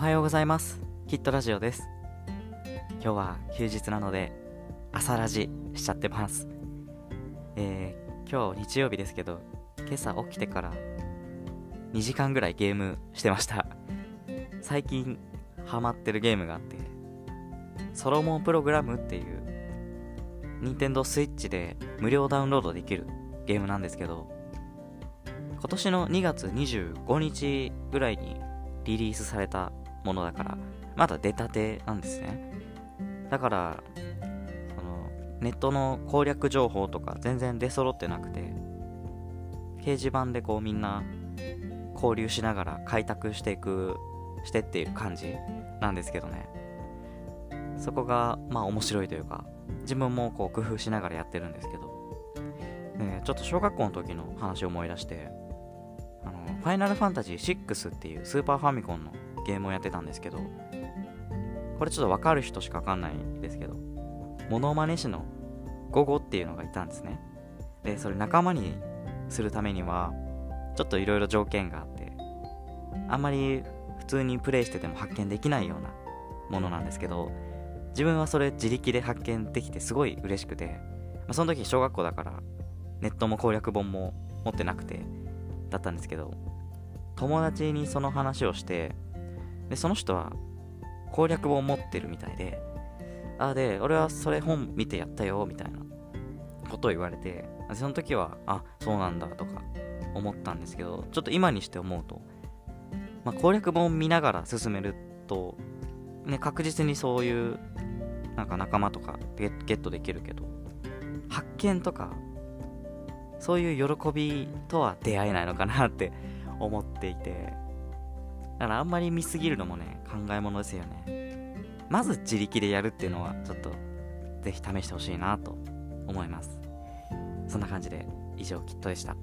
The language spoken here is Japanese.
おはようございます。キットラジオです。今日は休日なので朝ラジしちゃってます。えー、今日日曜日ですけど今朝起きてから2時間ぐらいゲームしてました。最近ハマってるゲームがあってソロモンプログラムっていう任天堂 switch で無料ダウンロードできるゲームなんですけど今年の2月25日ぐらいにリリースされたものだからまだ出たてなんですね。だからそのネットの攻略情報とか全然出揃ってなくて掲示板でこうみんな交流しながら開拓していくしてっている感じなんですけどね。そこがまあ面白いというか自分もこう工夫しながらやってるんですけど、ね、ちょっと小学校の時の話を思い出してあのファイナルファンタジー6っていうスーパーファミコンのゲームをやってたんですけどこれちょっと分かる人しか分かんないんですけどモノマネ師のゴゴっていうのがいたんですね。でそれ仲間にするためにはちょっといろいろ条件があってあんまり普通にプレイしてても発見できないようなものなんですけど自分はそれ自力で発見できてすごい嬉しくて、まあ、その時小学校だからネットも攻略本も持ってなくてだったんですけど友達にその話をしてでその人は攻略本を持ってるみたいであで俺はそれ本見てやったよみたいなことを言われてその時はあそうなんだとか思ったんですけどちょっと今にして思うと、まあ、攻略本を見ながら進めると、ね、確実にそういうなんか仲間とかゲットできるけど発見とかそういう喜びとは出会えないのかなって思っていてだからあんまり見すぎるのもね考えものですよね。まず自力でやるっていうのはちょっとぜひ試してほしいなと思います。そんな感じで以上きっとでした。